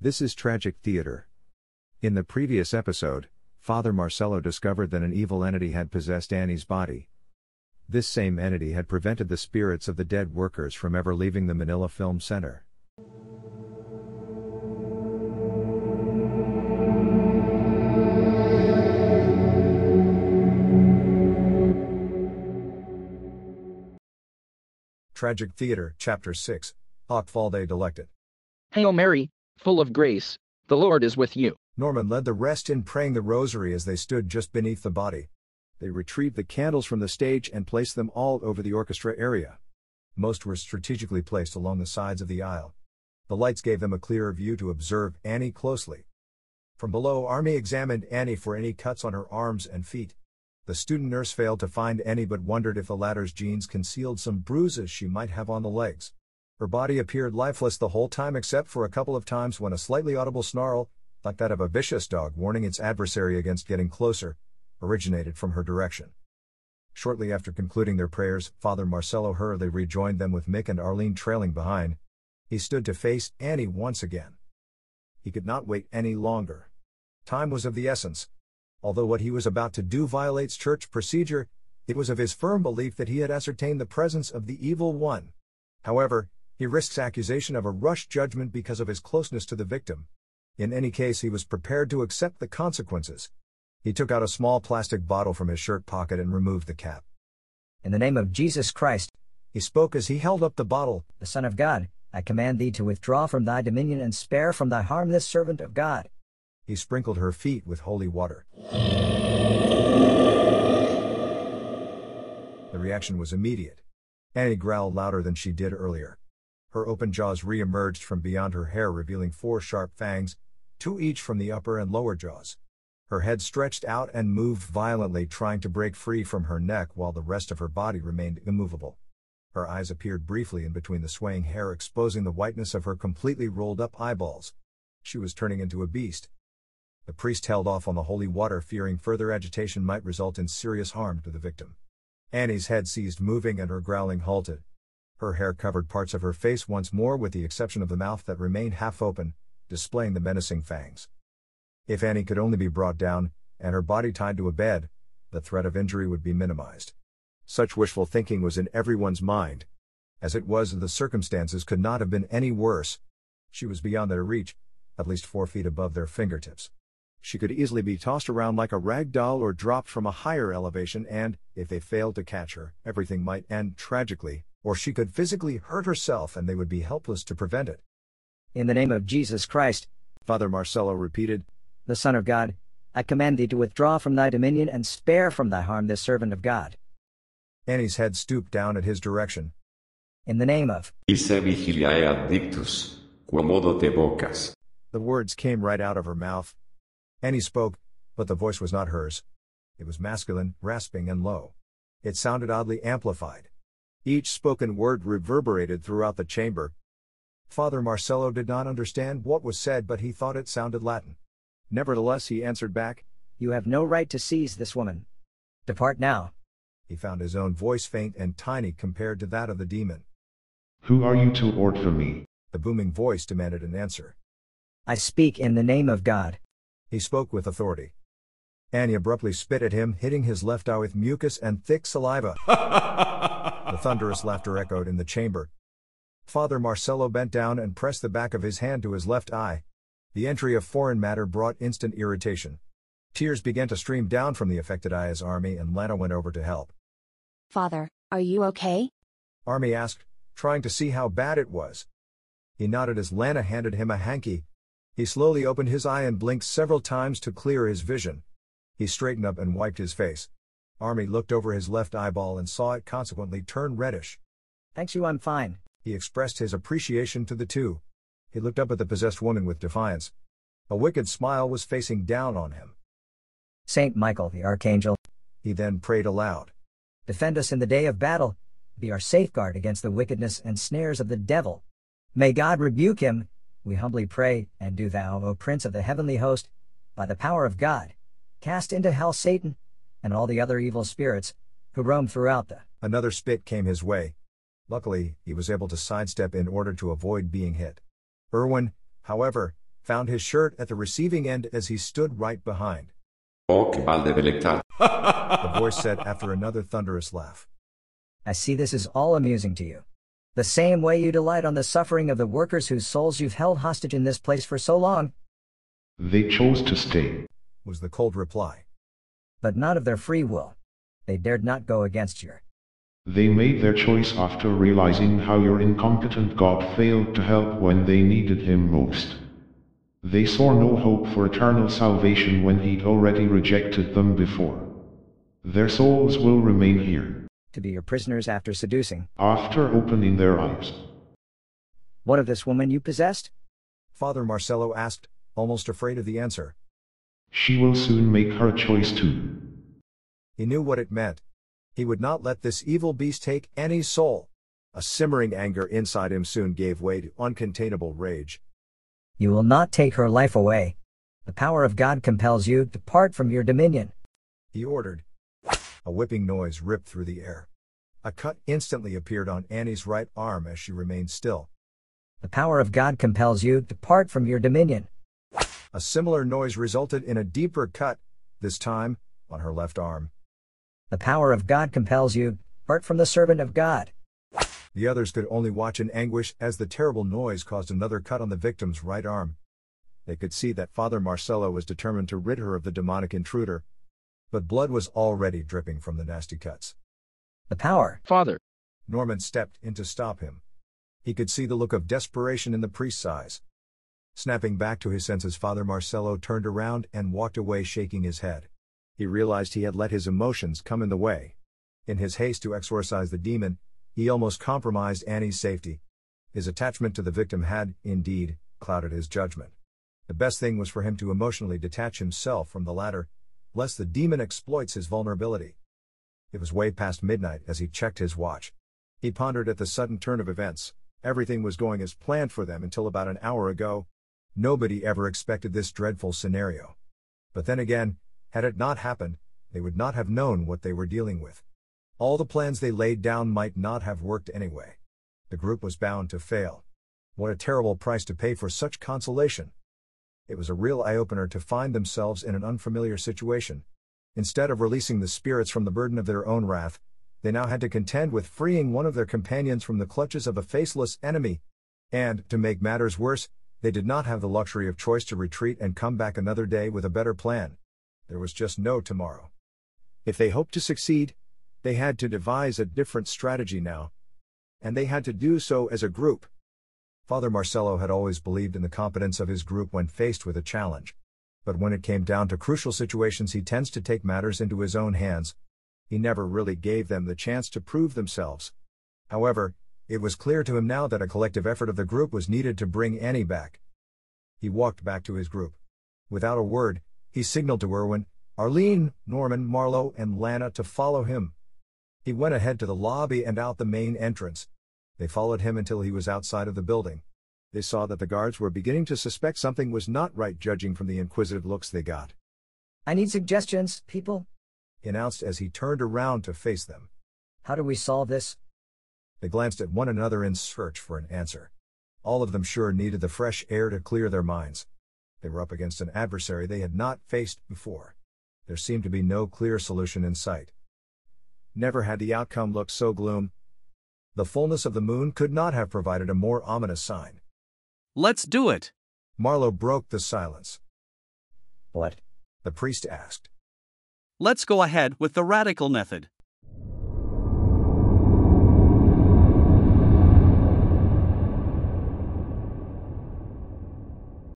This is Tragic Theater. In the previous episode, Father Marcelo discovered that an evil entity had possessed Annie's body. This same entity had prevented the spirits of the dead workers from ever leaving the Manila Film Center. Tragic Theater, Chapter 6 Hoc Valde Delectat. Hail Mary, full of grace, the Lord is with you. Norman led the rest in praying the rosary as they stood just beneath the body. They retrieved the candles from the stage and placed them all over the orchestra area. Most were strategically placed along the sides of the aisle. The lights gave them a clearer view to observe Annie closely. From below, Army examined Annie for any cuts on her arms and feet. The student nurse failed to find any but wondered if the latter's jeans concealed some bruises she might have on the legs. Her body appeared lifeless the whole time except for a couple of times when a slightly audible snarl, like that of a vicious dog warning its adversary against getting closer, originated from her direction. Shortly after concluding their prayers, Father Marcelo hurriedly rejoined them with Mick and Arlene trailing behind. He stood to face Annie once again. He could not wait any longer. Time was of the essence. Although what he was about to do violates church procedure, it was of his firm belief that he had ascertained the presence of the evil one. However, he risks accusation of a rush judgment because of his closeness to the victim. In any case, he was prepared to accept the consequences. He took out a small plastic bottle from his shirt pocket and removed the cap. In the name of Jesus Christ, He spoke as he held up the bottle. the Son of God, I command thee to withdraw from thy dominion and spare from thy harm this servant of God. He sprinkled her feet with holy water. The reaction was immediate. Annie growled louder than she did earlier. Her open jaws re-emerged from beyond her hair revealing four sharp fangs, two each from the upper and lower jaws. Her head stretched out and moved violently trying to break free from her neck while the rest of her body remained immovable. Her eyes appeared briefly in between the swaying hair exposing the whiteness of her completely rolled up eyeballs. She was turning into a beast. The priest held off on the holy water fearing further agitation might result in serious harm to the victim. Annie's head ceased moving and her growling halted. Her hair covered parts of her face once more with the exception of the mouth that remained half open, displaying the menacing fangs. If Annie could only be brought down, and her body tied to a bed, the threat of injury would be minimized. Such wishful thinking was in everyone's mind. As it was, the circumstances could not have been any worse. She was beyond their reach, at least four feet above their fingertips. She could easily be tossed around like a rag doll or dropped from a higher elevation, and, if they failed to catch her, everything might end tragically, Or she could physically hurt herself and they would be helpless to prevent it. In the name of Jesus Christ, Father Marcelo repeated. the Son of God, I command thee to withdraw from thy dominion and spare from thy harm this servant of God. Annie's head stooped down at his direction. In the name of Ise vigiliae addictus, quomodo te vocas. The words came right out of her mouth. Annie spoke, but the voice was not hers. It was masculine, rasping, and low. It sounded oddly amplified. Each spoken word reverberated throughout the chamber. Father Marcelo did not understand what was said, but he thought it sounded Latin. Nevertheless, he answered back. You have no right to seize this woman. Depart now. He found his own voice faint and tiny compared to that of the demon. Who are you to order for me? The booming voice demanded an answer. I speak in the name of God. He spoke with authority. Annie abruptly spit at him, hitting his left eye with mucus and thick saliva. thunderous laughter echoed in the chamber. Father Marcelo bent down and pressed the back of his hand to his left eye. The entry of foreign matter brought instant irritation. Tears began to stream down from the affected eye as Army and Lana went over to help. Father, are you okay? Army asked, trying to see how bad it was. He nodded as Lana handed him a hanky. He slowly opened his eye and blinked several times to clear his vision. He straightened up and wiped his face. Army looked over his left eyeball and saw it consequently turn reddish. Thanks you, I'm fine. He expressed his appreciation to the two. He looked up at the possessed woman with defiance. A wicked smile was facing down on him. Saint Michael the Archangel, He then prayed aloud. defend us in the day of battle. Be our safeguard against the wickedness and snares of the devil. May God rebuke him, we humbly pray, and do thou, O Prince of the heavenly host, by the power of God, cast into hell Satan and all the other evil spirits who roam throughout the. Another spit came his way. Luckily, he was able to sidestep in order to avoid being hit. Irwin, however, found his shirt at the receiving end as he stood right behind. Oh, que mal de. The voice said after another thunderous laugh. I see this is all amusing to you. The same way you delight on the suffering of the workers whose souls you've held hostage in this place for so long, They chose to stay. was the cold reply. But not of their free will. They dared not go against your. They made their choice after realizing how your incompetent God failed to help when they needed him most. They saw no hope for eternal salvation when he'd already rejected them before. Their souls will remain here, to be your prisoners after seducing. after opening their eyes. What of this woman you possessed? Father Marcelo asked, almost afraid of the answer. She will soon make her choice too. He knew what it meant. He would not let this evil beast take Annie's soul. A simmering anger inside him soon gave way to uncontainable rage. You will not take her life away. The power of God compels you, to depart from your dominion. He ordered. A whipping noise ripped through the air. A cut instantly appeared on Annie's right arm as she remained still. The power of God compels you, to depart from your dominion. A similar noise resulted in a deeper cut, this time on her left arm. The power of God compels you, depart from the servant of God. The others could only watch in anguish as the terrible noise caused another cut on the victim's right arm. They could see that Father Marcelo was determined to rid her of the demonic intruder, but blood was already dripping from the nasty cuts. The power. Father, Norman stepped in to stop him. He could see the look of desperation in the priest's eyes. Snapping back to his senses, Father Marcelo turned around and walked away, shaking his head. He realized he had let his emotions come in the way. In his haste to exorcise the demon, he almost compromised Annie's safety. His attachment to the victim had, indeed, clouded his judgment. The best thing was for him to emotionally detach himself from the latter, lest the demon exploits his vulnerability. It was way past midnight as he checked his watch. He pondered at the sudden turn of events. Everything was going as planned for them until about an hour ago. Nobody ever expected this dreadful scenario. But then again, had it not happened, they would not have known what they were dealing with. All the plans they laid down might not have worked anyway. The group was bound to fail. What a terrible price to pay for such consolation. It was a real eye opener to find themselves in an unfamiliar situation. Instead of releasing the spirits from the burden of their own wrath, they now had to contend with freeing one of their companions from the clutches of a faceless enemy. And, to make matters worse, they did not have the luxury of choice to retreat and come back another day with a better plan. There was just no tomorrow. If they hoped to succeed, they had to devise a different strategy now. And they had to do so as a group. Father Marcelo had always believed in the competence of his group when faced with a challenge. But when it came down to crucial situations, he tends to take matters into his own hands. He never really gave them the chance to prove themselves. However, it was clear to him now that a collective effort of the group was needed to bring Annie back. He walked back to his group. Without a word, he signaled to Irwin, Arlene, Norman, Marlowe, and Lana to follow him. He went ahead to the lobby and out the main entrance. They followed him until he was outside of the building. They saw that the guards were beginning to suspect something was not right, judging from the inquisitive looks they got. I need suggestions, people. He announced as he turned around to face them. How do we solve this? They glanced at one another in search for an answer. All of them sure needed the fresh air to clear their minds. They were up against an adversary they had not faced before. There seemed to be no clear solution in sight. Never had the outcome looked so gloom. The fullness of the moon could not have provided a more ominous sign. Let's do it. Marlowe broke the silence. What? The priest asked. Let's go ahead with the radical method.